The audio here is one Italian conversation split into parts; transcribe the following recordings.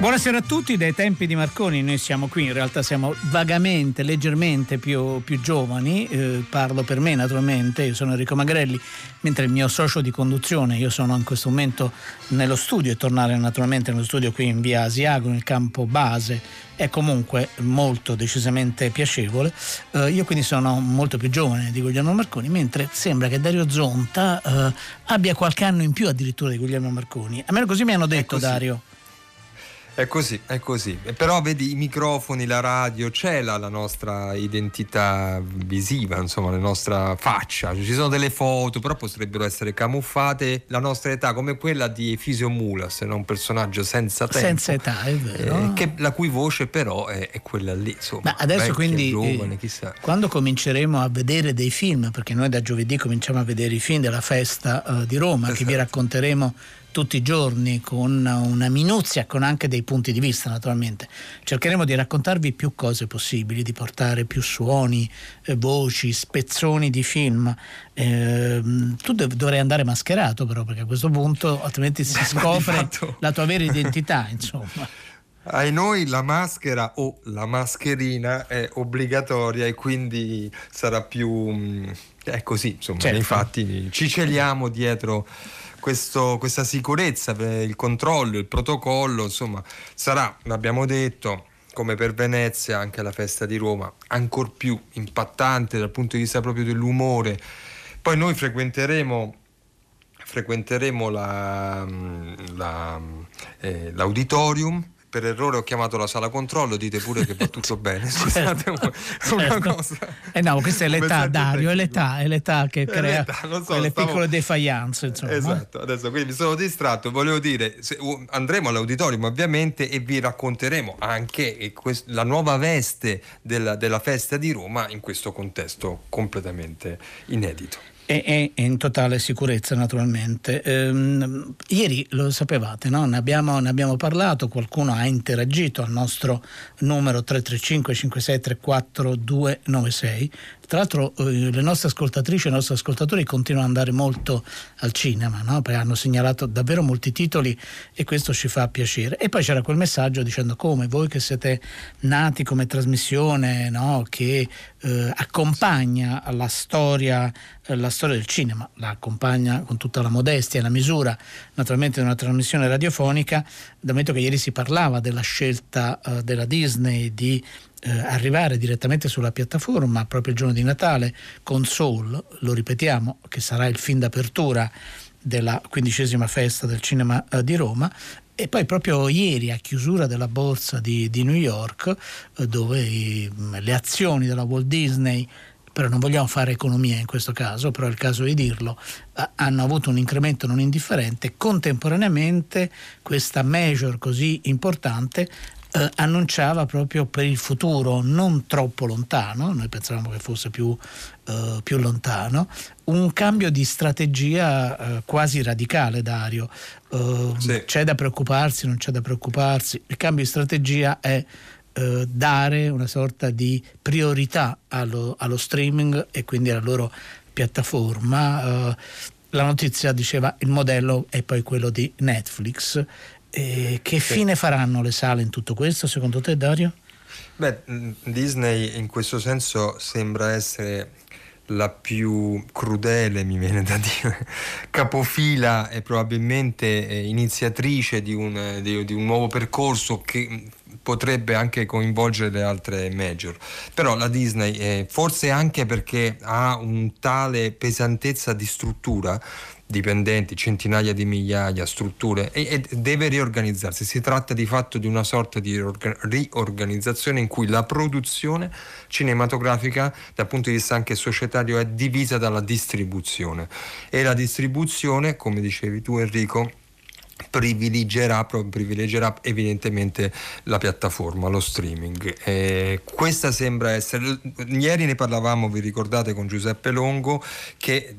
Buonasera a tutti, dai tempi di Marconi noi siamo qui, in realtà siamo vagamente, leggermente più, più giovani, eh, parlo per me naturalmente, io sono Enrico Magrelli, mentre il mio socio di conduzione, io sono in questo momento nello studio e tornare naturalmente nello studio qui in via Asiago, nel campo base, è comunque molto decisamente piacevole. Eh, io quindi sono molto più giovane di Guglielmo Marconi, mentre sembra che Dario Zonta eh, abbia qualche anno in più addirittura di Guglielmo Marconi. Almeno così mi hanno detto Dario. È così, è così. Però vedi i microfoni, la radio, c'è la, la, nostra identità visiva, insomma, la nostra faccia. Ci sono delle foto, però potrebbero essere camuffate. La nostra età come quella di Efisio Mulas, un personaggio senza tempo. Senza età, è vero. Eh, che, la cui voce però è, è quella lì, insomma. Ma adesso vecchia, quindi, giovane, eh, chissà. quando cominceremo a vedere dei film, perché noi da giovedì cominciamo a vedere i film della festa uh, di Roma, esatto. che vi esatto. racconteremo tutti i giorni con una minuzia, con anche dei punti di vista naturalmente. Cercheremo di raccontarvi più cose possibili, di portare più suoni, eh, voci, spezzoni di film. Eh, tu dov- dovrai andare mascherato però perché a questo punto altrimenti si scopre la tua vera identità, insomma. Ai noi la maschera o la mascherina è obbligatoria e quindi sarà più... Mm, è così, insomma, certo. infatti ci celiamo dietro questo, questa sicurezza, il controllo, il protocollo, insomma, sarà, l'abbiamo detto, come per Venezia, anche la festa di Roma, ancora più impattante dal punto di vista proprio dell'umore. Poi noi frequenteremo frequenteremo la, la, eh, l'auditorium per errore ho chiamato la sala controllo, dite pure che va tutto bene. Scusate, certo, una certo. cosa. Eh no, questa è l'età, Dario, è l'età, è l'età che crea so, quelle stavo... piccole defiance. Insomma. Esatto, adesso quindi mi sono distratto, volevo dire, se, andremo all'auditorium ovviamente e vi racconteremo anche quest- la nuova veste della, della festa di Roma in questo contesto completamente inedito e, in totale sicurezza naturalmente. Ehm, ieri lo sapevate, no? ne, abbiamo, ne, abbiamo, parlato, qualcuno ha interagito al nostro numero 335 5634 296 tra l'altro eh, le nostre ascoltatrici e i nostri ascoltatori continuano ad andare molto al cinema, no? perché hanno segnalato davvero molti titoli e questo ci fa piacere. E poi c'era quel messaggio dicendo come voi che siete nati come trasmissione no? che eh, accompagna la storia, eh, la storia del cinema, la accompagna con tutta la modestia e la misura naturalmente di una trasmissione radiofonica, da momento che ieri si parlava della scelta eh, della Disney di eh, arrivare direttamente sulla piattaforma proprio il giorno di Natale con Soul, lo ripetiamo, che sarà il film d'apertura della quindicesima festa del cinema eh, di Roma e poi proprio ieri a chiusura della borsa di, di New York eh, dove i, le azioni della Walt Disney però non vogliamo fare economia in questo caso, però è il caso di dirlo, eh, hanno avuto un incremento non indifferente, contemporaneamente questa major così importante eh, annunciava proprio per il futuro non troppo lontano, noi pensavamo che fosse più, eh, più lontano, un cambio di strategia eh, quasi radicale, Dario. Eh, sì. C'è da preoccuparsi, non c'è da preoccuparsi. Il cambio di strategia è eh, dare una sorta di priorità allo, allo, streaming e quindi alla loro piattaforma. Eh, la notizia diceva il modello è poi quello di Netflix e che fine faranno le sale in tutto questo secondo te Dario? Beh, mm, Disney in questo senso sembra essere la più crudele, mi viene da dire, capofila e probabilmente eh, iniziatrice di un, di, di un nuovo percorso che mm, potrebbe anche coinvolgere le altre major. Però la Disney, eh, forse anche perché ha un tale pesantezza di struttura, dipendenti, centinaia di migliaia, strutture e, e, deve riorganizzarsi. Si tratta di fatto di una sorta di riorganizzazione in cui la produzione cinematografica dal punto di vista anche societario è divisa dalla distribuzione e la distribuzione, come dicevi tu Enrico, privilegerà, privilegerà, evidentemente la piattaforma, lo streaming. Eh, questa sembra essere. Ieri ne parlavamo, vi ricordate, con Giuseppe Longo, che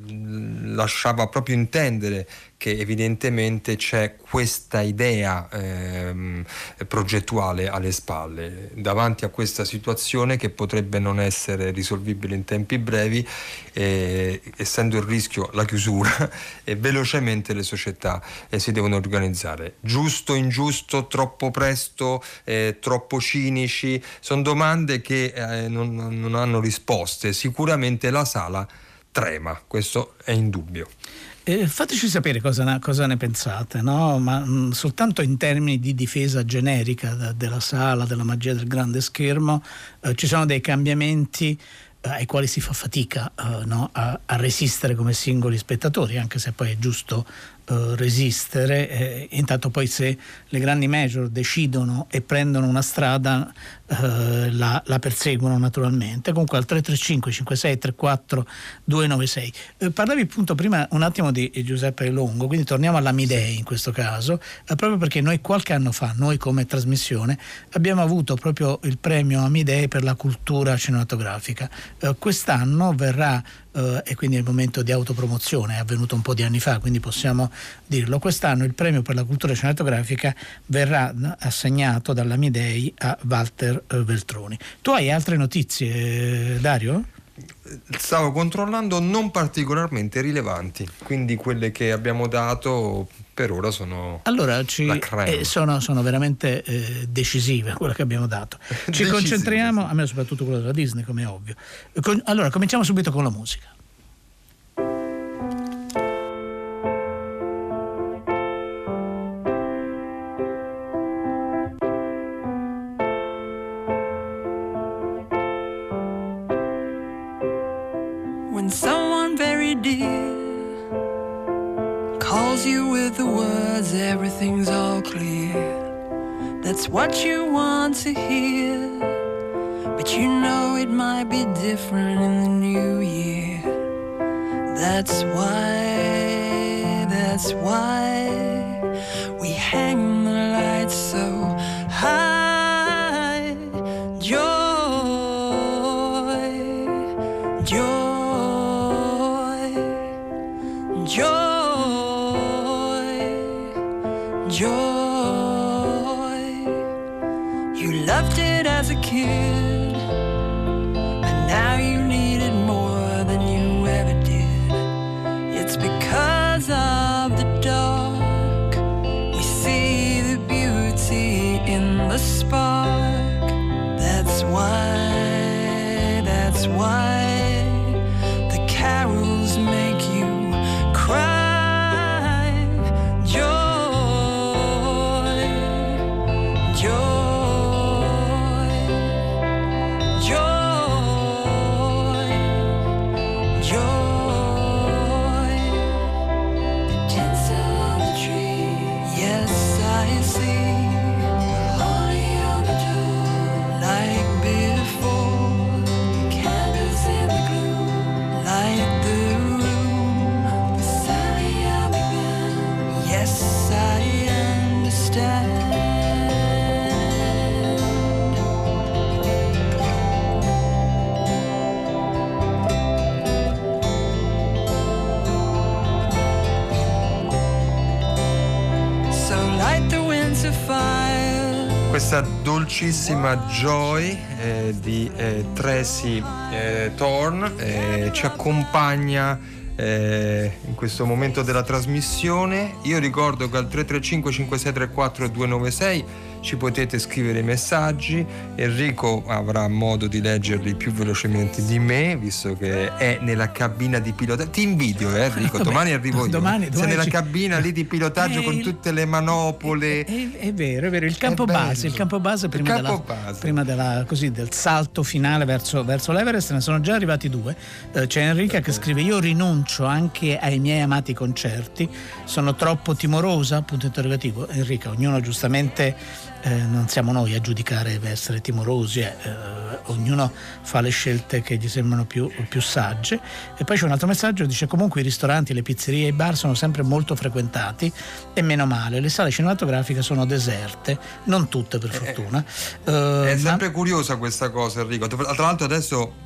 lasciava proprio intendere che evidentemente c'è questa idea ehm, progettuale alle spalle. Davanti a questa situazione che potrebbe non essere risolvibile in tempi brevi, eh, essendo il rischio la chiusura, e velocemente le società eh, si devono organizzare. Giusto, ingiusto, troppo presto, eh, troppo cinici, sono domande che eh, non, non hanno risposte. Sicuramente la sala trema, questo è indubbio. Eh, fateci sapere cosa, cosa ne pensate, no? ma mh, mm, soltanto in termini di difesa generica da, della sala, della magia del grande schermo, eh, ci sono dei cambiamenti eh, ai quali si fa fatica eh, no? a, a, resistere come singoli spettatori, anche se poi è giusto eh, resistere. Eh, intanto poi se le grandi major decidono e prendono una strada eh, la, la, perseguono naturalmente. Comunque al 335 56 34 296. Eh, parlavi appunto prima un attimo di Giuseppe Longo, quindi torniamo all'Amidei in questo caso, eh, proprio perché noi qualche anno fa, noi come trasmissione, abbiamo avuto proprio il premio Amidei per la cultura cinematografica. Eh, quest'anno verrà Uh, e quindi è il momento di autopromozione, è avvenuto un po' di anni fa, quindi possiamo dirlo. Quest'anno il premio per la cultura cinematografica verrà assegnato dalla Midei a Walter eh, Veltroni. Tu hai altre notizie, Dario? Stavo controllando non particolarmente rilevanti, quindi quelle che abbiamo dato per ora sono allora ci, eh, sono, sono, veramente eh, decisive quelle che abbiamo dato. Ci concentriamo a me soprattutto quello della Disney come è ovvio. Con, allora cominciamo subito con la musica what you want to hear. But you know it might be different in the new year. That's why, that's why we hang the lights so high. Dolcissima Joy eh, di eh, Tracy eh, Thorn eh, ci accompagna eh, in questo momento della trasmissione. Io ricordo che al 335 5634 296 ci potete scrivere i messaggi, Enrico avrà modo di leggerli più velocemente di me, visto che è nella cabina di pilotaggio. Ti invidio, eh, Enrico, domani arrivo io. Domani, domani Sei nella ci... cabina lì di pilotaggio eh, con tutte le manopole. È, è, è, vero, è vero, il campo base, il campo base prima, campo della, base. prima della, così, del salto finale verso, verso, l'Everest ne sono già arrivati due. Eh, c'è Enrica che scrive io rinuncio anche ai miei amati concerti, sono troppo timorosa? Punto interrogativo. Enrica, ognuno giustamente eh, non siamo noi a giudicare essere timorosi, eh, eh, ognuno fa le scelte che gli sembrano più, più, sagge. E poi c'è un altro messaggio che dice comunque i ristoranti, le pizzerie e i bar sono sempre molto frequentati e meno male, le sale cinematografiche sono deserte, non tutte per eh, fortuna. Eh, è sempre ma... curiosa questa cosa Enrico, tra l'altro adesso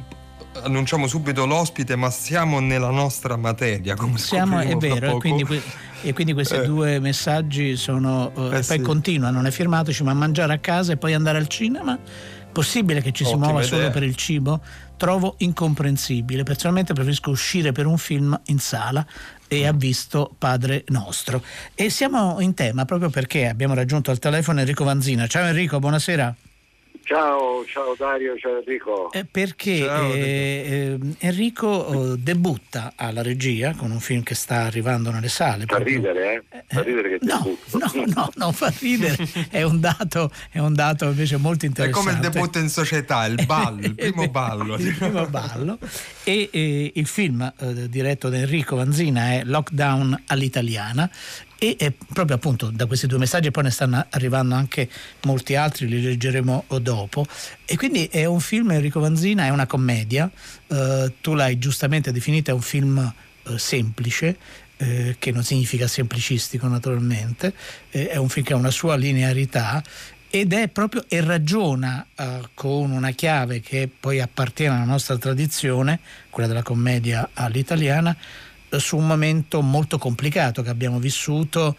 annunciamo subito l'ospite, ma siamo nella nostra materia, come siamo, è vero, e quindi, e quindi, questi eh. due messaggi sono eh, eh poi sì. continua, non è firmateci, ma mangiare a casa e poi andare al cinema. Possibile che ci Ottima si muova idea. solo per il cibo? Trovo incomprensibile. Personalmente preferisco uscire per un film in sala e ha visto Padre Nostro. E siamo in tema proprio perché abbiamo raggiunto al telefono Enrico Vanzina. Ciao Enrico, buonasera. Ciao, ciao Dario, ciao Enrico. Eh, perché ciao, eh, eh, Enrico oh, debutta alla regia con un film che sta arrivando nelle sale. Fa proprio. ridere, eh? Fa ridere che no, no, no, non fa ridere, è un, dato, è un dato invece molto interessante. È come il debutto in società, il ballo, il primo ballo. il primo ballo. E, e il film eh, diretto da Enrico Vanzina è Lockdown all'italiana e proprio appunto da questi due messaggi poi ne stanno arrivando anche molti altri, li leggeremo dopo. E quindi è un film, Enrico Vanzina, è una commedia, eh, tu l'hai giustamente definita, è un film eh, semplice, eh, che non significa semplicistico naturalmente, eh, è un film che ha una sua linearità ed è proprio e ragiona eh, con una chiave che poi appartiene alla nostra tradizione, quella della commedia all'italiana, su un momento molto complicato che abbiamo vissuto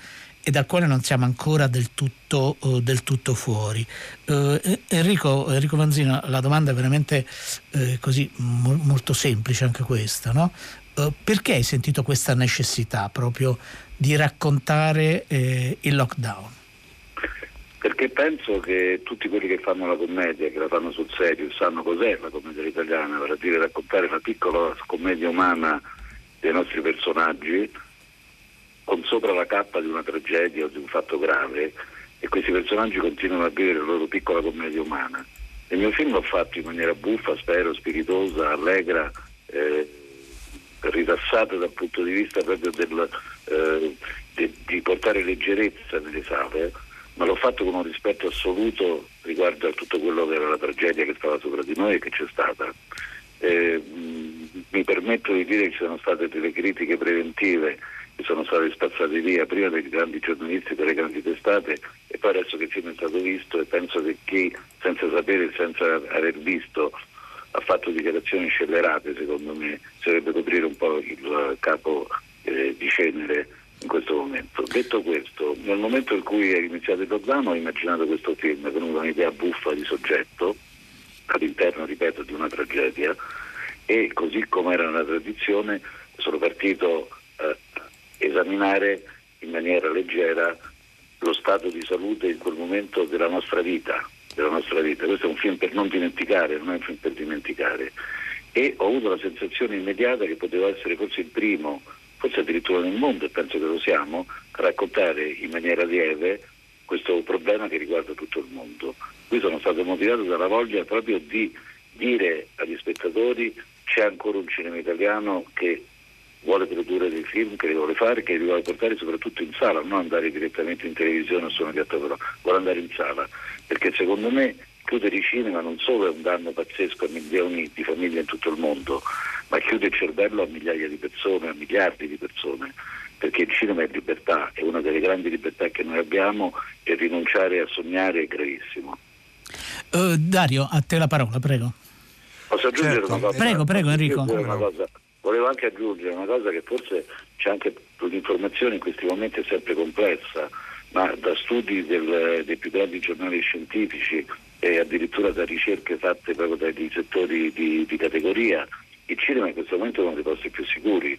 e dal quale non siamo ancora del tutto, uh, del tutto fuori. Uh, Enrico, Enrico, Vanzino, la domanda è veramente uh, così mo- molto semplice anche questa, no? perché hai sentito questa necessità proprio di raccontare eh, il lockdown? Perché penso che tutti quelli che fanno la commedia, che la fanno sul serio, sanno cos'è la commedia italiana, vale a dire raccontare una piccola commedia umana dei nostri personaggi con sopra la cappa di una tragedia o di un fatto grave e questi personaggi continuano a vivere la loro piccola commedia umana. Il mio film l'ho fatto in maniera buffa, spero, spiritosa, allegra, eh, rilassata dal punto di vista proprio del, eh, de, di portare leggerezza nelle sale, ma l'ho fatto con un rispetto assoluto riguardo a tutto quello che era la tragedia che stava sopra di noi e che c'è stata. Eh, mi permetto di dire che ci sono state delle critiche preventive che sono state spazzate via prima dai grandi giornalisti, dalle grandi testate e poi adesso che il film è stato visto e penso che chi senza sapere e senza aver visto ha fatto dichiarazioni scellerate secondo me si dovrebbe coprire un po' il capo eh, di cenere in questo momento. Detto questo, nel momento in cui è iniziato il lockdown ho immaginato questo film, venuta un'idea buffa di soggetto all'interno, ripeto, di una tragedia e così come era una tradizione sono partito a esaminare in maniera leggera lo stato di salute in quel momento della nostra vita, della nostra vita. Questo è un film per non dimenticare, non è un film per dimenticare. E ho avuto la sensazione immediata che poteva essere forse il primo, forse addirittura nel mondo, e penso che lo siamo, a raccontare in maniera lieve questo problema che riguarda tutto il mondo. Qui sono stato motivato dalla voglia proprio di dire agli spettatori c'è ancora un cinema italiano che vuole produrre dei film, che li vuole fare, che li vuole portare soprattutto in sala, non andare direttamente in televisione o su una piattaforma, vuole andare in sala, perché secondo me chiudere i cinema non solo è un danno pazzesco a milioni di famiglie in tutto il mondo, ma chiude il cervello a migliaia di persone, a miliardi di persone, perché il cinema è libertà e una delle grandi libertà che noi abbiamo è rinunciare a sognare è gravissimo. Uh, Dario, a te la parola, prego. Posso aggiungere certo. una cosa? Prego, prego Enrico. Cosa. Volevo anche aggiungere una cosa che forse c'è anche l'informazione in questi momenti è sempre complessa, ma da studi del, dei più grandi giornali scientifici e addirittura da ricerche fatte proprio dai settori di, di categoria, il cinema in questo momento è uno dei posti più sicuri.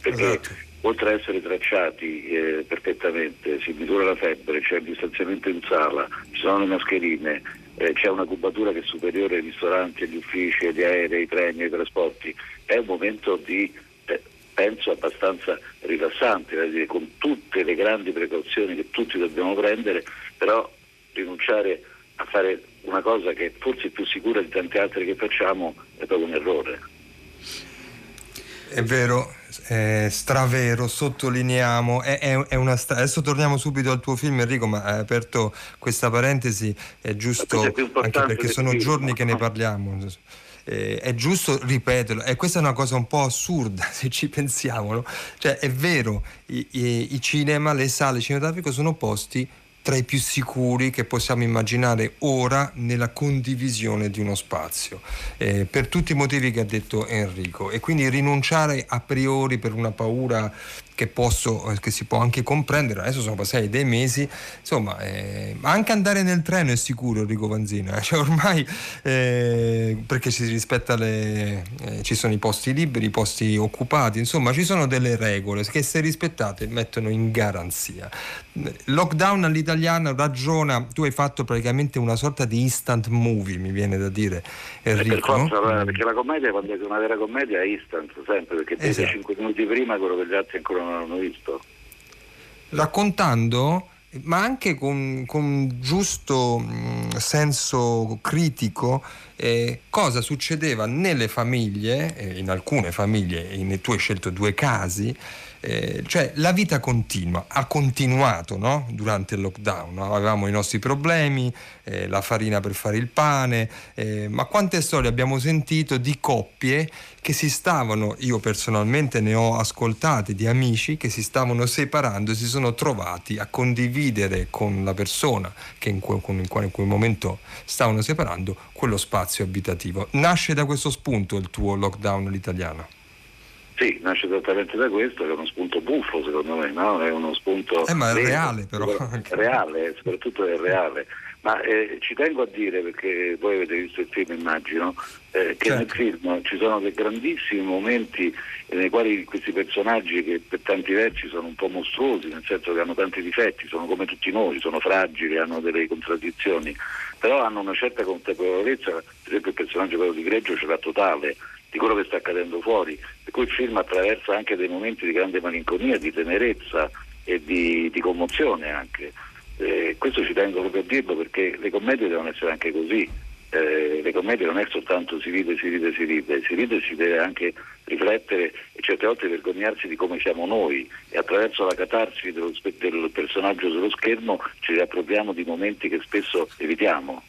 Perché esatto. Oltre ad essere tracciati eh, perfettamente, si misura la febbre, c'è il distanziamento in sala, ci sono le mascherine, eh, c'è una cubatura che è superiore ai ristoranti, agli uffici, agli aerei, ai treni, ai trasporti, è un momento di eh, penso abbastanza rilassante, dire, con tutte le grandi precauzioni che tutti dobbiamo prendere, però rinunciare a fare una cosa che forse è più sicura di tante altre che facciamo è proprio un errore. È vero, è stravero, sottolineiamo, è, è, è una stra- adesso torniamo subito al tuo film Enrico, ma hai aperto questa parentesi, è giusto anche perché sono film, giorni che ne parliamo. Eh, è giusto ripeterlo e questa è una cosa un po' assurda se ci pensiamo no? cioè è vero i, i, i cinema le sale cinematografiche sono posti tra i più sicuri che possiamo immaginare ora nella condivisione di uno spazio, eh, per tutti i motivi che ha detto Enrico. E quindi rinunciare a priori per una paura che, posso, eh, che si può anche comprendere, adesso sono passati dei mesi, insomma, eh, anche andare nel treno è sicuro Enrico Vanzina, cioè ormai eh, perché si rispetta le, eh, ci sono i posti liberi, i posti occupati, insomma ci sono delle regole che se rispettate mettono in garanzia. Lockdown all'italiana ragiona, tu hai fatto praticamente una sorta di instant movie, mi viene da dire Enrico. Per forza, perché la commedia quando è una vera commedia è instant sempre, perché esatto. 5 minuti prima quello che gli altri ancora non hanno visto. Raccontando ma anche con, con giusto mh, senso critico eh, cosa succedeva nelle famiglie, eh, in alcune famiglie, in, tu hai scelto due casi, eh, cioè la vita continua, ha continuato no? durante il lockdown, avevamo i nostri problemi, eh, la farina per fare il pane, eh, ma quante storie abbiamo sentito di coppie che si stavano, io personalmente ne ho ascoltate di amici che si stavano separando e si sono trovati a condividere con la persona che in, que- in, quel, in quel momento stavano separando quello spazio abitativo. Nasce da questo spunto il tuo lockdown all'italiano? Sì, nasce esattamente da questo, che è uno spunto buffo secondo me, no? È uno spunto... Eh, ma è vero, reale però. Reale, soprattutto è reale. Ma eh, ci tengo a dire, perché voi avete visto il film immagino, eh, che certo. nel film ci sono dei grandissimi momenti nei quali questi personaggi che per tanti versi sono un po' mostruosi, nel senso che hanno tanti difetti, sono come tutti noi, sono fragili, hanno delle contraddizioni, però hanno una certa consapevolezza, per esempio il personaggio quello di Greggio ce l'ha totale, di quello che sta accadendo fuori, per cui il film attraversa anche dei momenti di grande malinconia, di tenerezza e di, di commozione anche. Eh, questo ci tengo proprio a dirlo perché le commedie devono essere anche così. Eh, le commedie non è soltanto si ride, si ride, si ride, si ride si deve anche riflettere e certe volte vergognarsi di come siamo noi e attraverso la catarsi dello, del personaggio sullo schermo ci riappropriamo di momenti che spesso evitiamo.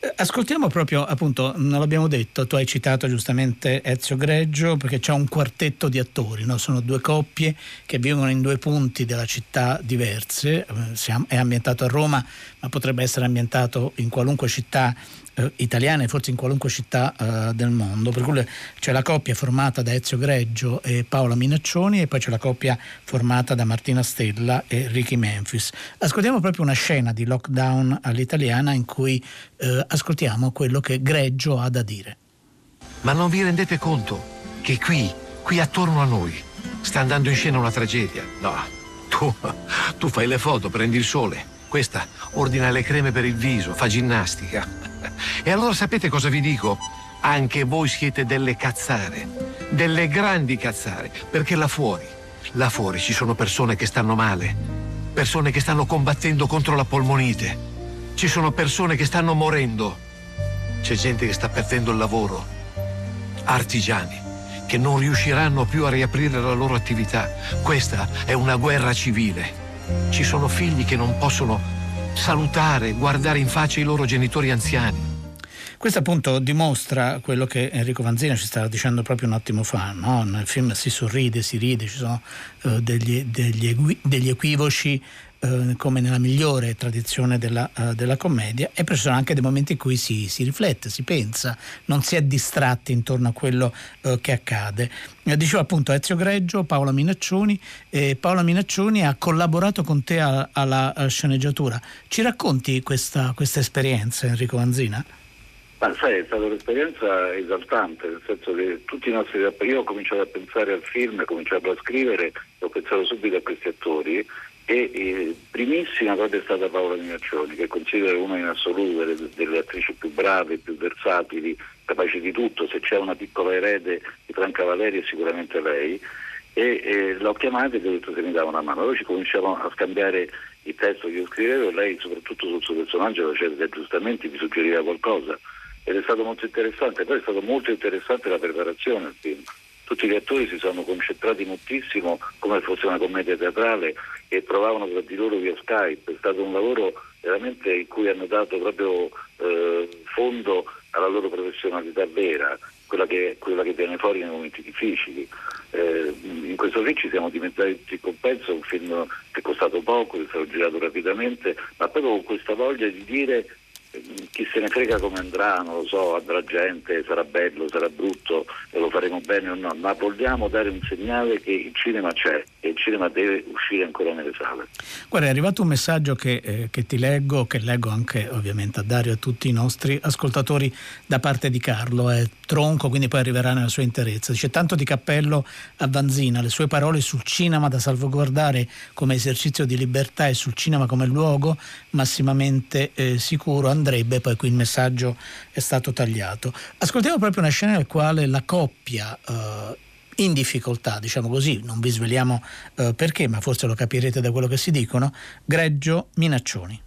Ascoltiamo proprio, appunto, non l'abbiamo detto, tu hai citato giustamente Ezio Greggio perché c'è un quartetto di attori, no? sono due coppie che vivono in due punti della città diverse, eh, è ambientato a Roma ma potrebbe essere ambientato in qualunque città eh, italiane, forse in qualunque città eh, del mondo. Per cui c'è la coppia formata da Ezio Greggio e Paola Minaccioni e poi c'è la coppia formata da Martina Stella e Ricky Memphis. Ascoltiamo proprio una scena di lockdown all'italiana in cui eh, ascoltiamo quello che Greggio ha da dire. Ma non vi rendete conto che qui, qui attorno a noi, sta andando in scena una tragedia? No, tu, tu fai le foto, prendi il sole. Questa ordina le creme per il viso, fa ginnastica. E allora sapete cosa vi dico? Anche voi siete delle cazzare, delle grandi cazzare, perché là fuori, là fuori ci sono persone che stanno male, persone che stanno combattendo contro la polmonite, ci sono persone che stanno morendo, c'è gente che sta perdendo il lavoro, artigiani che non riusciranno più a riaprire la loro attività. Questa è una guerra civile. Ci sono figli che non possono salutare, guardare in faccia i loro genitori anziani. Questo appunto dimostra quello che Enrico Vanzina ci stava dicendo proprio un attimo fa, no? nel film si sorride, si ride, ci sono uh, degli, degli, degli, equivoci uh, come nella migliore tradizione della, uh, della, commedia e poi ci sono anche dei momenti in cui si, si, riflette, si pensa, non si è distratti intorno a quello che accade. Dicevo appunto Ezio Greggio, Paola Minaccioni, e Paola Minaccioni ha collaborato con te alla, alla sceneggiatura. Ci racconti questa, questa esperienza Enrico Vanzina? Ma sai, è stata un'esperienza esaltante, nel senso che tutti i nostri io ho cominciato a pensare al film, ho cominciato a scrivere, ho pensato subito a questi attori e eh, primissima cosa è stata Paola Minaccioni, che considero una in assoluto delle, delle, attrici più brave, più versatili, capaci di tutto, se c'è una piccola erede di Franca Valeri è sicuramente lei e eh, l'ho chiamata e gli ho detto se mi dava una mano, allora ci cominciamo a scambiare il testo che io scrivevo e lei soprattutto sul suo personaggio faceva degli aggiustamenti, mi suggeriva qualcosa ed è stato molto interessante. Poi è stato molto interessante la preparazione al film. Tutti gli attori si sono concentrati moltissimo come fosse una commedia teatrale e provavano tra di loro via Skype. È stato un lavoro veramente in cui hanno dato proprio eh, fondo alla loro professionalità vera, quella che, quella che, viene fuori nei momenti difficili. Eh, in questo film ci siamo dimenticati il compenso, un film che è costato poco, che è stato girato rapidamente, ma proprio con questa voglia di dire chi se ne frega come andrà, non lo so, andrà gente, sarà bello, sarà brutto, lo faremo bene o no, ma vogliamo dare un segnale che il cinema c'è e il cinema deve uscire ancora nelle sale. Guarda, è arrivato un messaggio che, eh, che ti leggo, che leggo anche ovviamente a Dario e a tutti i nostri ascoltatori da parte di Carlo, è tronco, quindi poi arriverà nella sua interezza. Dice tanto di cappello a Vanzina, le sue parole sul cinema da salvaguardare come esercizio di libertà e sul cinema come luogo massimamente eh, sicuro andrebbe, poi qui il messaggio è stato tagliato. Ascoltiamo proprio una scena nel quale la coppia eh, in difficoltà, diciamo così, non vi sveliamo eh, perché, ma forse lo capirete da quello che si dicono, Greggio Minaccioni.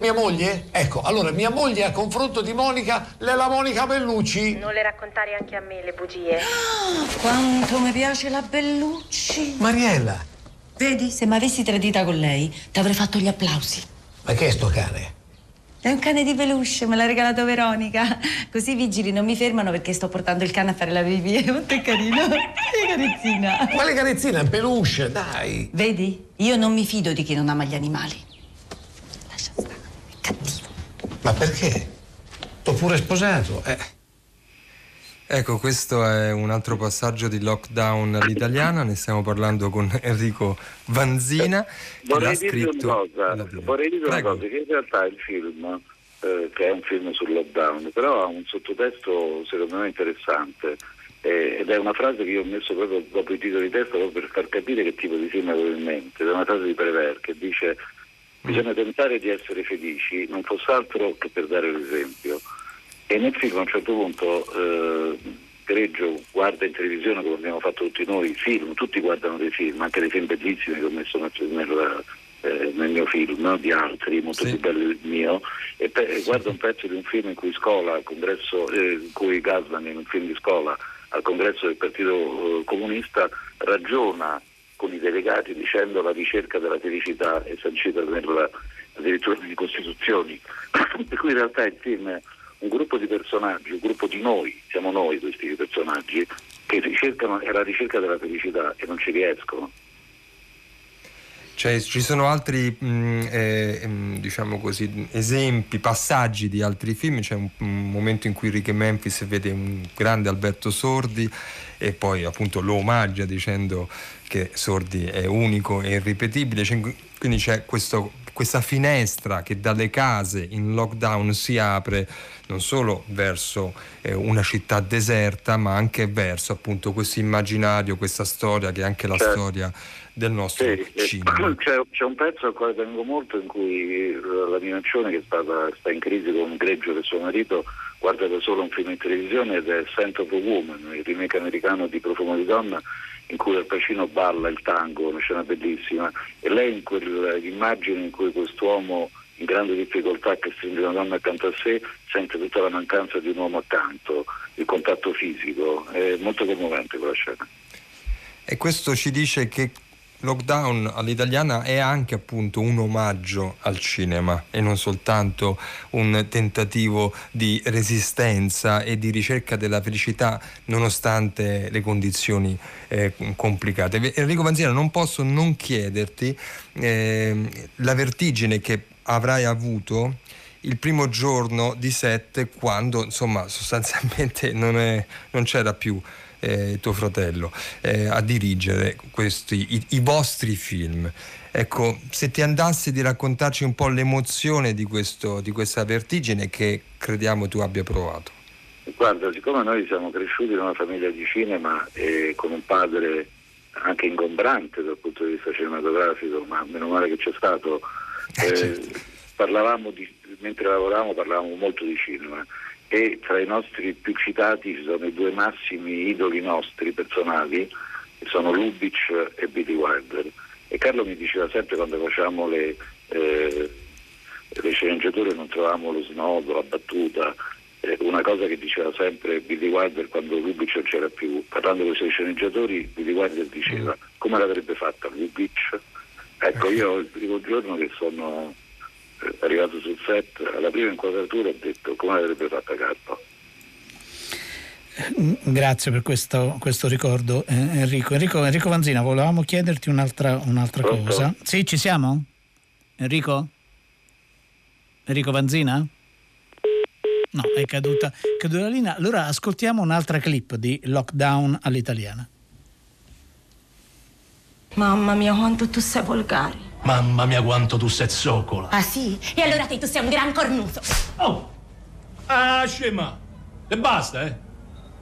Mia moglie? Ecco, allora mia moglie a confronto di Monica, è la Monica Bellucci. Non le raccontare anche a me le bugie. Oh, quanto mi piace la Bellucci. Mariella. Vedi, se mi avessi tradita con lei, ti avrei fatto gli applausi. Ma che è sto cane? È un cane di peluche, me l'ha regalato Veronica. Così i vigili non mi fermano perché sto portando il cane a fare la pipì. È molto carino. Che carezzina. Quale carezzina? Peluche, dai. Vedi? Io non mi fido di chi non ama gli animali. Lascia stare, è cattivo. Ma perché? T'ho pure sposato, eh. Ecco, questo è un altro passaggio di lockdown all'italiana, ne stiamo parlando con Enrico Vanzina. Vorrei dirvi una cosa, vorrei dire una cosa, che in realtà il film, eh, che è un film sul lockdown, però ha un sottotesto secondo me interessante. Eh, ed è una frase che io ho messo proprio dopo i titoli di testa proprio per far capire che tipo di film avevo in mente, è una frase di Prever che dice bisogna tentare di essere felici, non fosse altro che per dare l'esempio. E nel film a un certo punto eh, Greggio guarda in televisione come abbiamo fatto tutti noi, film, tutti guardano dei film, anche dei film bellissimi che ho messo nel, eh, nel mio film, no? di altri, molto sì. più belli del mio, e pe- guarda un pezzo di un film in cui Scola, congresso, eh, in cui Gasman in un film di Scola al congresso del Partito eh, Comunista ragiona con i delegati dicendo la ricerca della felicità è sancita nella, addirittura nelle Costituzioni. per cui in realtà il film un gruppo di personaggi, un gruppo di noi, siamo noi questi personaggi, che ricercano è la ricerca della felicità e non ci riescono. Cioè, ci sono altri mh, eh, diciamo così, esempi, passaggi di altri film. C'è un, un, momento in cui Rick e Memphis vede un grande Alberto Sordi e poi appunto lo omaggia dicendo che Sordi è unico e irripetibile. C'è, quindi c'è questo, questa finestra che dalle case in lockdown si apre non solo verso eh, una città deserta, ma anche verso appunto questo immaginario, questa storia che è anche la certo. storia del nostro sì, cinema. C'è, c'è, un pezzo al quale tengo molto in cui la Minaccione che stata, sta in crisi con un greggio del suo marito guarda da solo un film in televisione ed è Scent of a Woman, il remake americano di Profumo di Donna in cui Al Pacino balla il tango, una scena bellissima e lei in quell'immagine in cui quest'uomo in grande difficoltà che stringe una donna accanto a sé sente tutta la mancanza di un uomo accanto, il contatto fisico, è molto commovente quella scena. E questo ci dice che Lockdown all'italiana è anche appunto un omaggio al cinema e non soltanto un tentativo di resistenza e di ricerca della felicità nonostante le condizioni eh, complicate. Enrico Vanzina, non posso non chiederti eh, la vertigine che avrai avuto il primo giorno di set quando insomma sostanzialmente non, è, non c'era più eh, tuo fratello eh, a dirigere questi, i, i, vostri film. Ecco, se ti andassi di raccontarci un po' l'emozione di, questo, di questa vertigine che crediamo tu abbia provato. Guarda, siccome noi siamo cresciuti in una famiglia di cinema e con un padre anche ingombrante dal punto di vista cinematografico, ma meno male che c'è stato, eh, eh certo. Parlavamo di, mentre lavoravamo parlavamo molto di cinema e tra i nostri più citati ci sono i due massimi idoli nostri personali, che sono Lubitsch e Billy Wilder. E Carlo mi diceva sempre quando facciamo le, eh, le sceneggiature non trovavamo lo snodo, la battuta, eh, una cosa che diceva sempre Billy Wilder quando Lubitsch non c'era più, parlando con i suoi sceneggiatori, Billy Wilder diceva come l'avrebbe fatta Lubitsch? Ecco, io il primo giorno che sono arrivato sul set, alla prima inquadratura ho detto come l'avrebbe fatta Carlo. Grazie per questo, questo ricordo eh, Enrico. Enrico. Enrico. Vanzina, volevamo chiederti un'altra, un'altra cosa. Sì, ci siamo? Enrico? Enrico Vanzina? No, è caduta, caduta la linea. Allora ascoltiamo un'altra clip di Lockdown all'italiana. Mamma mia, quanto tu sei volgare. Mamma mia, quanto tu sei zoccola. Ah sì? E allora te tu sei un gran cornuto. Oh! Ah, scema! E basta, eh?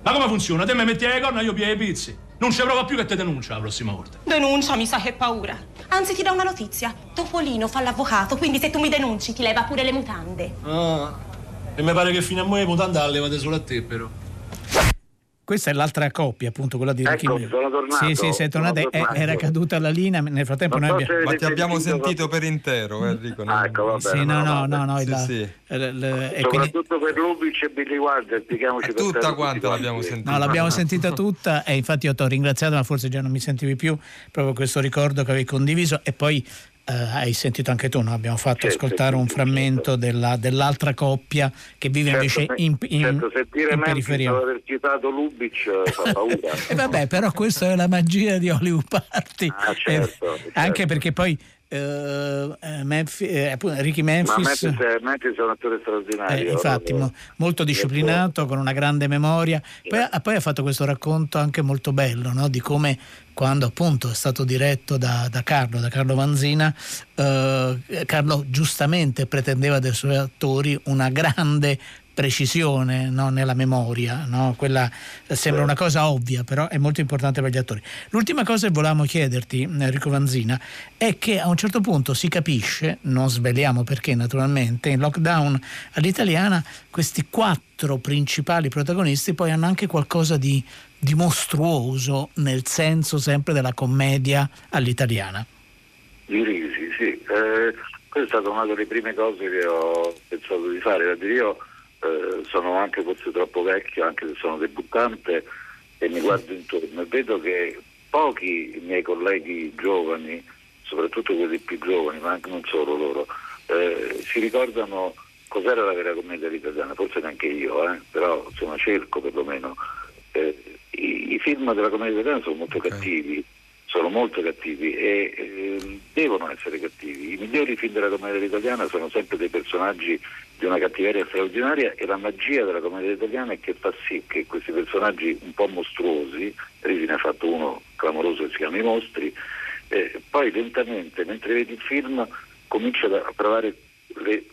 Ma come funziona? Te mi metti le corna e io piego i pizzi. Non ci prova più che te denuncia la prossima volta. Denuncia, mi sa che paura. Anzi, ti do una notizia. Topolino fa l'avvocato, quindi se tu mi denunci ti leva pure le mutande. Ah, e mi pare che fino a mo' le mutande le levate solo a te, però. Questa è l'altra coppia, appunto, quella di ecco, Ricky. sono tornato. Sì, sì, sei tornato. tornato. Era caduta la linea. Nel frattempo non noi abbiamo. Ma ti abbiamo sentito per intero, Enrico. Ah, ecco, va bene. Sì, no, no, no, no, sì, la, sì. Soprattutto quindi... per Lubic e Billy Wilder, spiegamoci per Tutta quanta l'abbiamo sentita. No, l'abbiamo sentita tutta e infatti io ti ho ringraziato, ma forse già non mi sentivi più, proprio questo ricordo che avevi condiviso e poi Uh, hai sentito anche tu, no? abbiamo fatto certo, ascoltare un frammento certo. della, dell'altra coppia che vive certo, invece in, in, certo, sentire in periferia. aver citato Lubic eh, fa paura. e vabbè, però questa è la magia di Hollywood Party. Ah, certo, eh, anche perché poi Uh, Memphis, eh, Ricky Memphis, Ma Memphis, Memphis è un attore straordinario eh, infatti mo, molto disciplinato con una grande memoria poi, yeah. poi, ha fatto questo racconto anche molto bello no? di come quando appunto è stato diretto da, da Carlo, da Carlo Vanzina eh, Carlo giustamente pretendeva dai suoi attori una grande precisione no? nella memoria. No? Quella sembra una cosa ovvia, però è molto importante per gli attori. L'ultima cosa che volevamo chiederti, Enrico Vanzina, è che a un certo punto si capisce, non sveliamo perché naturalmente, in lockdown all'italiana questi quattro principali protagonisti poi hanno anche qualcosa di, di mostruoso nel senso sempre della commedia all'italiana. Di risi, sì. Eh, questa è stata una delle prime cose che ho pensato di fare. Io eh, sono anche forse troppo vecchio, anche se sono debuttante, e mi guardo intorno e vedo che pochi miei colleghi giovani, soprattutto quelli più giovani, ma anche non solo loro, eh, si ricordano cos'era la vera commedia italiana, forse neanche io, eh, però insomma cerco perlomeno. Eh, i, i, film della commedia italiana sono molto okay. cattivi, sono molto cattivi e eh, devono essere cattivi. I migliori film della commedia italiana sono sempre dei personaggi di una cattiveria straordinaria e la magia della commedia italiana è che fa sì che questi personaggi un po' mostruosi, Risi ne ha fatto uno clamoroso che si chiama I mostri, eh, poi lentamente mentre vedi il film cominci a provare le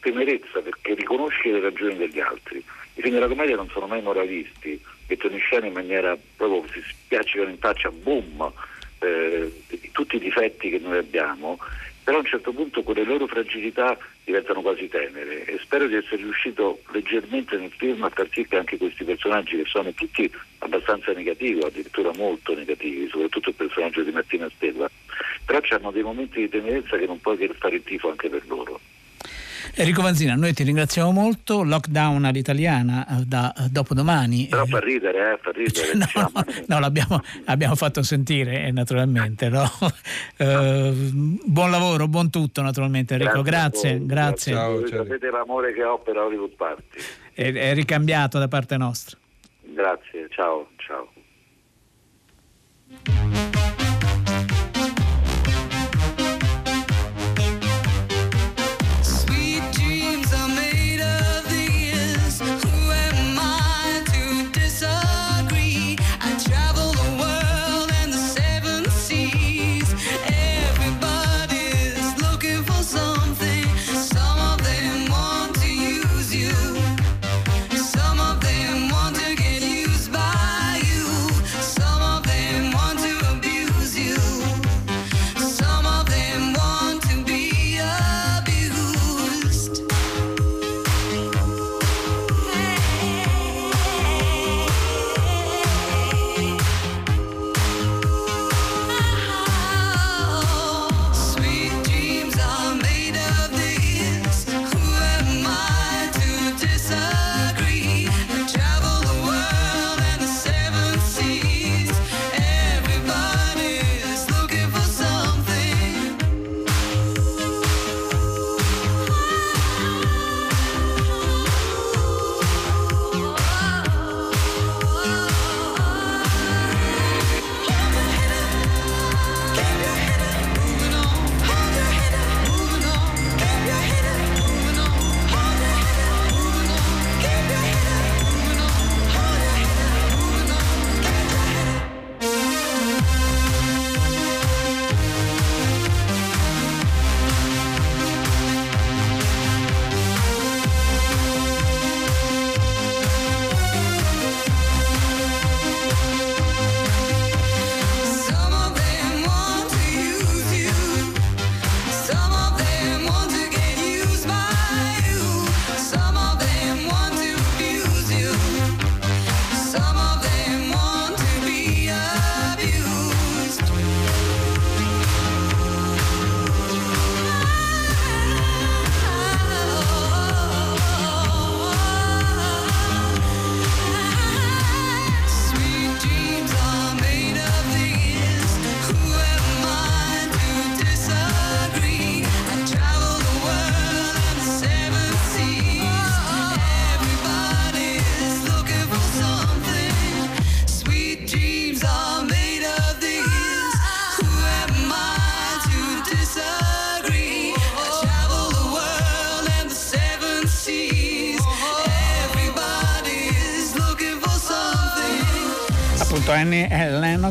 tenerezza perché riconosci le ragioni degli altri. I film della commedia non sono mai moralisti, mettono in scena in maniera proprio si spiaccicano in faccia, boom, eh, tutti i difetti che noi abbiamo, però a un certo punto quelle loro fragilità diventano quasi tenere e spero di essere riuscito leggermente nel film a far sì che anche questi personaggi che sono tutti abbastanza negativi, addirittura molto negativi, soprattutto il personaggio di Martina Stella, però hanno dei momenti di tenerezza che non puoi che fare il tifo anche per loro. Enrico Vanzina, noi ti ringraziamo molto. Lockdown all'italiana eh, da eh, dopodomani. Però fa ridere, eh, fa ridere. no, diciamo. no l'abbiamo abbiamo fatto sentire, eh, naturalmente. No? Eh, buon lavoro, buon tutto, naturalmente, Enrico. Grazie, grazie. grazie. Ciao, ciao. Sapete l'amore che ho per Hollywood Party. È, è ricambiato da parte nostra. Grazie, ciao, ciao.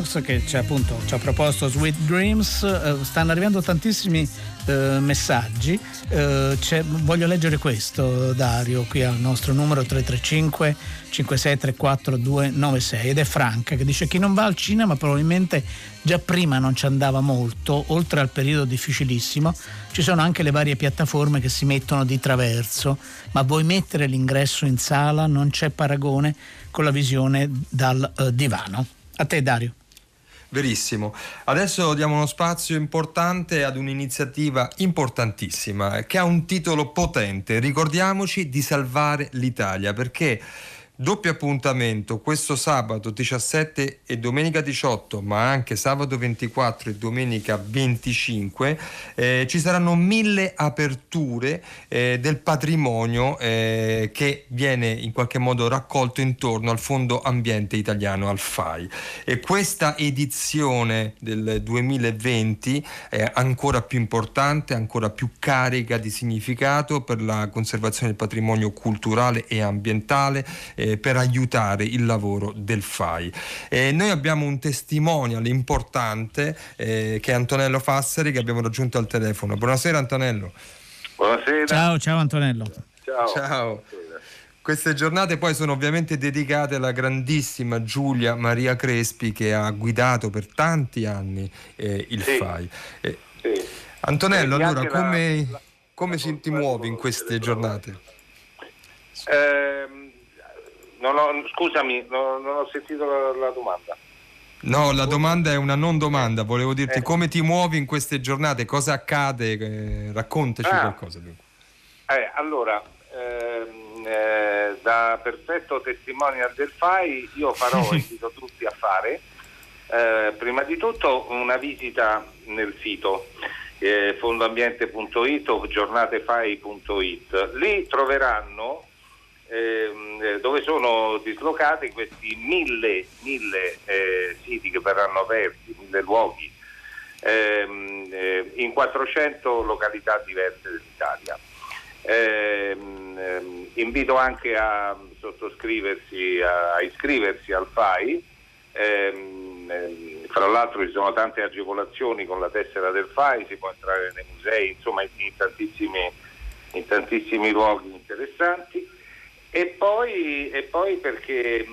Lennox che ci, appunto, ci ha proposto Sweet Dreams, uh, stanno arrivando tantissimi uh, messaggi, uh, voglio leggere questo Dario qui al nostro numero 335 5634 296 ed è Franca che dice chi non va al cinema probabilmente già prima non ci andava molto, oltre al periodo difficilissimo. Ci sono anche le varie piattaforme che si mettono di traverso, ma vuoi mettere l'ingresso in sala? Non c'è paragone con la visione dal uh, divano. A te Dario. Verissimo. Adesso diamo uno spazio importante ad un'iniziativa importantissima che ha un titolo potente. Ricordiamoci di salvare l'Italia perché Doppio appuntamento questo sabato 17 e domenica 18, ma anche sabato 24 e domenica 25. Eh, ci saranno mille aperture eh, del patrimonio eh, che viene in qualche modo raccolto intorno al Fondo Ambiente Italiano, al FAI. E questa edizione del 2020 è ancora più importante, ancora più carica di significato per la conservazione del patrimonio culturale e ambientale eh, per aiutare il lavoro del FAI. Eh, noi abbiamo un testimonial importante eh, che è Antonello Fassari che abbiamo raggiunto al telefono. Buonasera Antonello. Buonasera. Ciao, ciao Antonello. Ciao. Ciao. Queste giornate poi sono ovviamente dedicate alla grandissima Giulia Maria Crespi che ha guidato per tanti anni eh, il sì. FAI. Eh, sì. Antonello, allora come, la, come la, si, ti muovi in queste giornate? Eh, non ho, scusami, non, non, ho sentito la, la, domanda. No, la domanda è una non domanda. Volevo dirti eh. come ti muovi in queste giornate, cosa accade, eh, raccontaci ah. qualcosa. Eh, allora, ehm, eh, da perfetto testimonial del FAI, io farò, invito tutti a fare, eh, prima di tutto una visita nel sito eh, fondoambiente.it o giornatefai.it. Lì troveranno Ehm, eh, dove sono dislocati questi mille, mille eh, siti che verranno aperti, mille luoghi ehm, eh, in 400 località diverse dell'Italia. Ehm, ehm, invito anche a sottoscriversi, a, a iscriversi al FAI. Ehm, ehm, fra l'altro ci sono tante agevolazioni con la tessera del FAI, si può entrare nei musei, insomma in, tantissimi, in tantissimi luoghi interessanti. E poi, e poi perché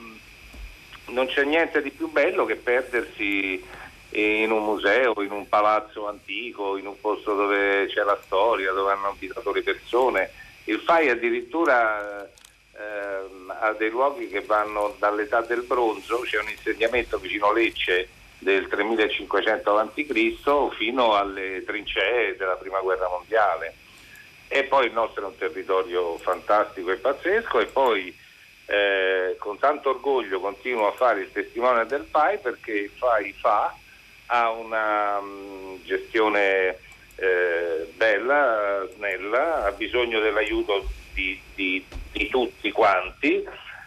non c'è niente di più bello che perdersi in un museo, in un palazzo antico, in un posto dove c'è la storia, dove hanno abitato le persone. Il FAI addirittura eh, ha dei luoghi che vanno dall'età del bronzo, c'è un insediamento vicino Lecce del 3500 a.C. fino alle trincee della prima guerra mondiale e poi il nostro è un territorio fantastico e pazzesco e poi eh, con tanto orgoglio continuo a fare il testimone del FAI perché il FAI fa, ha una um, gestione eh, bella, snella, ha bisogno dell'aiuto di, di, di, tutti quanti,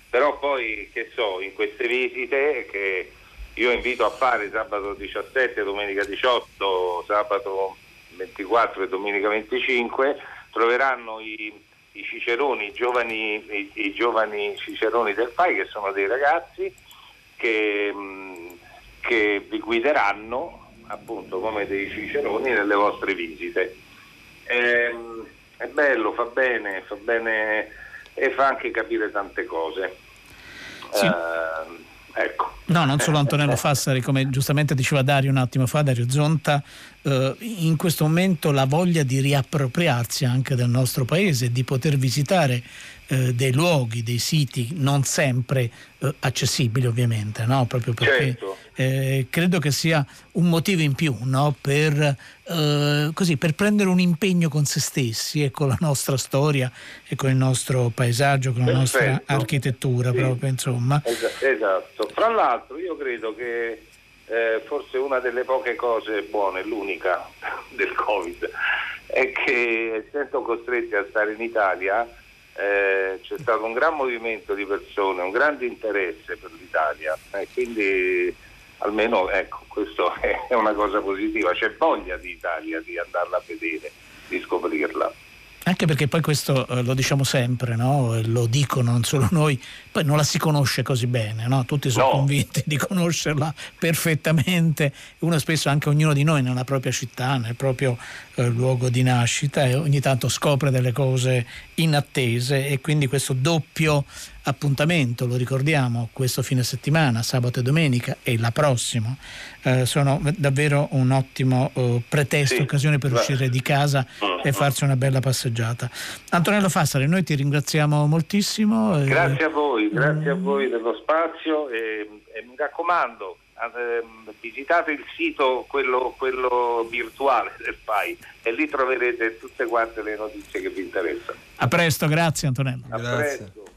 però poi che so, in queste visite che io invito a fare sabato 17, domenica 18, sabato 24 e domenica 25, troveranno i, i ciceroni, i giovani, i, i giovani, ciceroni del FAI che sono dei ragazzi che, che vi guideranno appunto come dei ciceroni nelle vostre visite. E, ehm, è bello, fa bene, fa bene e fa anche capire tante cose. Sì. Uh, ecco. No, non solo Antonello Fassari, come giustamente diceva Dario un attimo fa, Dario Zonta, eh, in questo momento la voglia di riappropriarsi anche del nostro paese, di poter visitare eh, dei luoghi, dei siti non sempre eh, accessibili ovviamente, no? proprio perché certo. Eh, credo che sia un motivo in più no? per, eh, così, per, prendere un impegno con se stessi e con la nostra storia e con il nostro paesaggio, con la Perfetto. nostra architettura, sì. proprio insomma. Esatto. Fra l'altro io credo che eh, forse una delle poche cose buone, l'unica del Covid, è che essendo costretti a stare in Italia eh, c'è stato un gran movimento di persone, un grande interesse per l'Italia e quindi almeno ecco, questo è una cosa positiva, c'è voglia di Italia di andarla a vedere, di scoprirla. Anche perché poi questo eh, lo diciamo sempre, no? lo dicono non solo noi, poi non la si conosce così bene, no? tutti sono no. convinti di conoscerla perfettamente, uno spesso anche ognuno di noi nella propria città, nel proprio eh, luogo di nascita e ogni tanto scopre delle cose inattese e quindi questo doppio appuntamento, lo ricordiamo, questo fine settimana, sabato e domenica e la prossima, eh, sono davvero un ottimo eh, pretesto, sì, occasione per beh. uscire di casa uh-huh. e farsi una bella passeggiata. Antonello Fassari, noi ti ringraziamo moltissimo. Grazie a voi, grazie a voi dello spazio e, e mi raccomando, ehm, visitate il sito, quello, quello, virtuale del FAI e lì troverete tutte quante le notizie che vi interessano. A presto, grazie Antonello. A grazie. presto.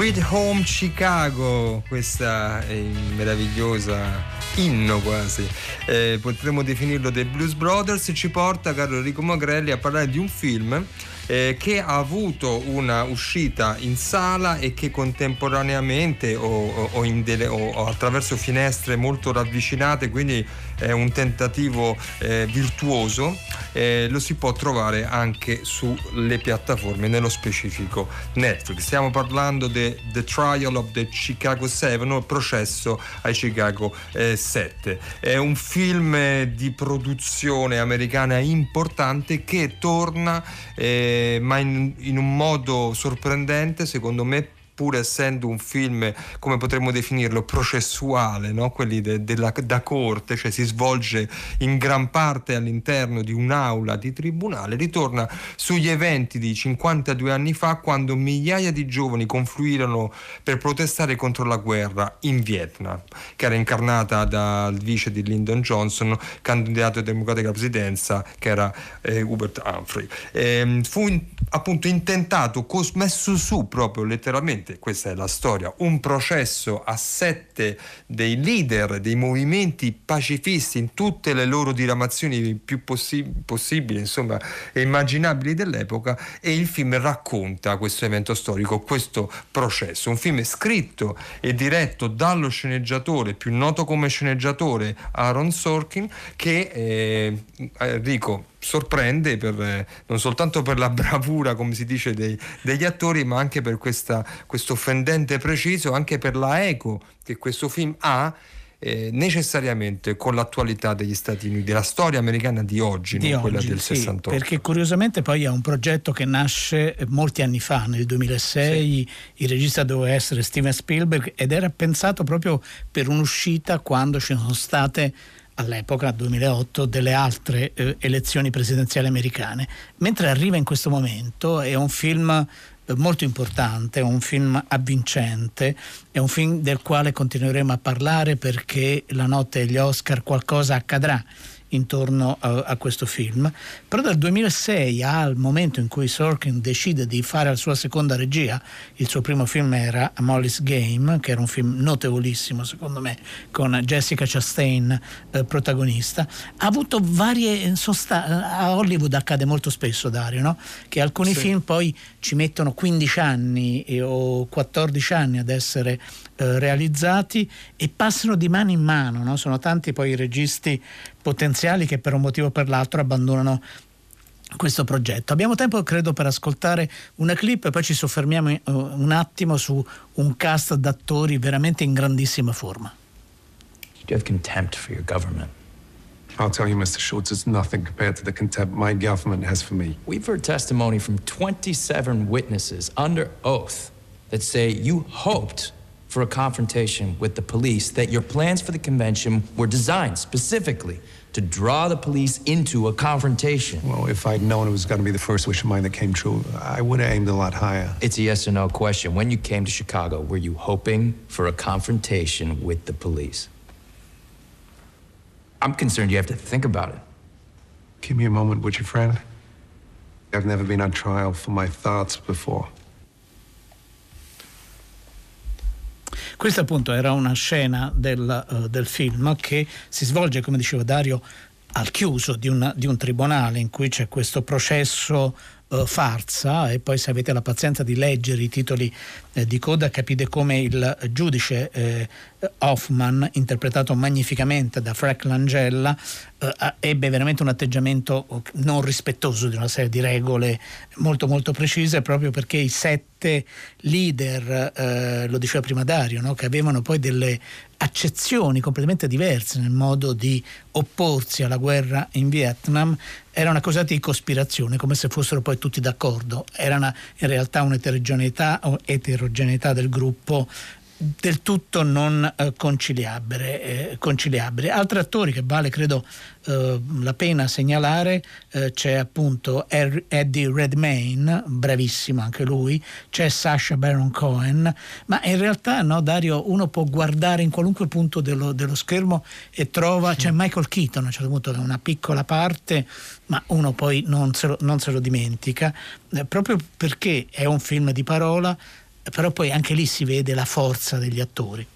Sweet Home Chicago, questa è meravigliosa inno quasi, eh, potremmo definirlo dei Blues Brothers, ci porta, caro Enrico Magrelli, a parlare di un film eh, che ha avuto una uscita in sala e che contemporaneamente o, o, o, dele, o attraverso finestre molto ravvicinate, quindi è un tentativo eh, virtuoso, eh, lo si può trovare anche sulle piattaforme, nello specifico Netflix. Stiamo parlando di The Trial of the Chicago 7 o il processo ai Chicago eh, 7. È un film di produzione americana importante che torna eh, ma in, in un modo sorprendente secondo me pur essendo un film, come potremmo definirlo, processuale, no? quelli de, della, da corte, cioè si svolge in gran parte all'interno di un'aula di tribunale, ritorna sugli eventi di 52 anni fa quando migliaia di giovani confluirono per protestare contro la guerra in Vietnam, che era incarnata dal vice di Lyndon Johnson, candidato democratico alla presidenza, che era eh, Hubert Humphrey. Eh, fu in, appunto intentato, cos- messo su proprio letteralmente questa è la storia, un processo a sette dei leader dei movimenti pacifisti in tutte le loro diramazioni più possi- possibili, insomma, e immaginabili dell'epoca e il film racconta questo evento storico, questo processo. Un film scritto e diretto dallo sceneggiatore, più noto come sceneggiatore Aaron Sorkin, che eh, Enrico sorprende per, eh, non soltanto per la bravura, come si dice, dei, degli attori, ma anche per questa, questo fendente preciso, anche per la eco che questo film ha. Eh, necessariamente con l'attualità degli Stati Uniti, della storia americana di oggi, di non oggi, quella del sì, 68. Perché curiosamente poi è un progetto che nasce molti anni fa, nel 2006, sì. il regista doveva essere Steven Spielberg ed era pensato proprio per un'uscita quando ci sono state all'epoca, 2008, delle altre eh, elezioni presidenziali americane. Mentre arriva in questo momento è un film eh, molto importante, è un film avvincente, è un film del quale continueremo a parlare perché la notte degli Oscar qualcosa accadrà intorno a, a, questo film. Però dal 2006 al momento in cui Sorkin decide di fare la sua seconda regia, il suo primo film era Molly's Game, che era un film notevolissimo secondo me, con Jessica Chastain eh, protagonista, ha avuto varie... Sosta- a Hollywood accade molto spesso, Dario, no? che alcuni sì. film poi ci mettono 15 anni o 14 anni ad essere eh, realizzati e passano di mano in mano, no? sono tanti poi i registi potenziali che per un motivo o per l'altro abbandonano questo progetto. Abbiamo tempo, credo, per ascoltare una clip e poi ci soffermiamo uh, un attimo su un cast d'attori veramente in grandissima forma. You have contempt for your government. I'll tell you, Mr. Schultz, it's nothing compared to the contempt my government has for me. We've heard testimony from 27 witnesses under oath that say you hoped for a confrontation with the police, that your plans for the convention were designed specifically to draw the police into a confrontation. Well, if I'd known it was going to be the first wish of mine that came true, I would have aimed a lot higher. It's a yes or no question. When you came to Chicago, were you hoping for a confrontation with the police? I'm concerned you have to think about it. Give me a moment, would you, friend? I've never been on trial for my thoughts before. Questa appunto era una scena del, uh, del film che si svolge, come diceva Dario, al chiuso di un, di un tribunale in cui c'è questo processo uh, farsa e poi se avete la pazienza di leggere i titoli eh, di coda capite come il giudice eh, Hoffman, interpretato magnificamente da Frank Langella, eh, ebbe veramente un atteggiamento non rispettoso di una serie di regole molto molto precise proprio perché i sette leader, eh, lo diceva prima Dario, no? che avevano poi delle accezioni completamente diverse nel modo di opporsi alla guerra in Vietnam erano accusati di cospirazione come se fossero poi tutti d'accordo. Era una, in realtà un'eterogeneità eterogeneità del gruppo del tutto non eh, conciliabile, eh, conciliabile. Altri attori che vale credo eh, la pena segnalare, eh, c'è appunto Eddie Redmayne, bravissimo anche lui, c'è Sasha Baron Cohen, ma in realtà no Dario uno può guardare in qualunque punto dello, dello schermo e trova, c'è Michael Keaton a un certo punto che è una piccola parte, ma uno poi non se lo, non se lo dimentica, eh, proprio perché è un film di parola però poi anche lì si vede la forza degli attori.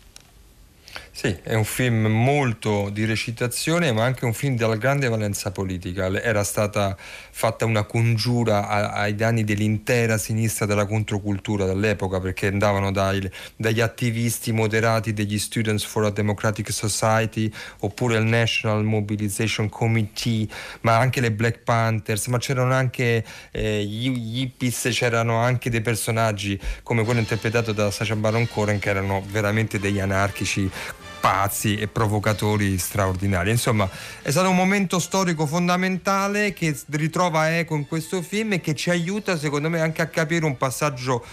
Sì, è un film molto di recitazione, ma anche un film dalla grande valenza politica. Era stata fatta una congiura ai danni dell'intera sinistra della controcultura dall'epoca, perché andavano dai, dagli attivisti moderati degli Students for a Democratic Society, oppure il National Mobilization Committee, ma anche le Black Panthers, ma c'erano anche eh, gli hippies, c'erano anche dei personaggi come quello interpretato da Sacha Baron Cohen, che erano veramente degli anarchici pazzi e provocatori straordinari. Insomma, è stato un momento storico fondamentale che ritrova eco in questo film e che ci aiuta, secondo me, anche a capire un passaggio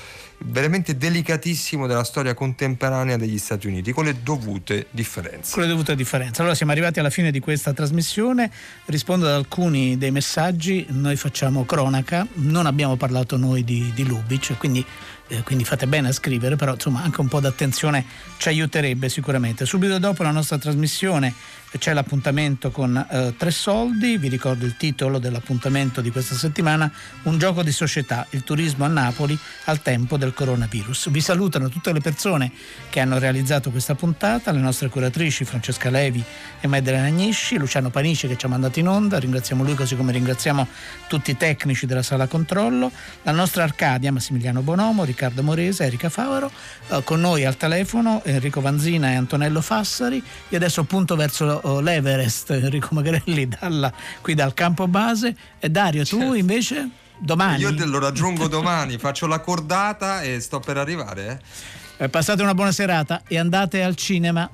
veramente delicatissimo della storia contemporanea degli Stati Uniti, con le dovute differenze. Con le dovute differenze. Allora siamo arrivati alla fine di questa trasmissione, rispondo ad alcuni dei messaggi, noi facciamo cronaca, non abbiamo parlato noi di, di Lubic, quindi eh, quindi fate bene a scrivere, però insomma anche un po' d'attenzione ci aiuterebbe sicuramente. Subito dopo la nostra trasmissione c'è l'appuntamento con eh, Tre Soldi, vi ricordo il titolo dell'appuntamento di questa settimana, un gioco di società, il turismo a Napoli al tempo del coronavirus. Vi salutano tutte le persone che hanno realizzato questa puntata, le nostre curatrici Francesca Levi e Maddalena Agnisci, Luciano Panici che ci ha mandato in onda, ringraziamo lui così come ringraziamo tutti i tecnici della sala controllo, la nostra Arcadia Massimiliano Bonomo, Riccardo Morese, Erika Favaro, eh, con noi al telefono Enrico Vanzina e Antonello Fassari, io adesso punto verso eh, l'Everest, Enrico Magrelli, dalla, qui dal campo base. E Dario, certo. tu invece? Domani. Io lo raggiungo domani, faccio la cordata e sto per arrivare. Eh. eh passate una buona serata e andate al cinema.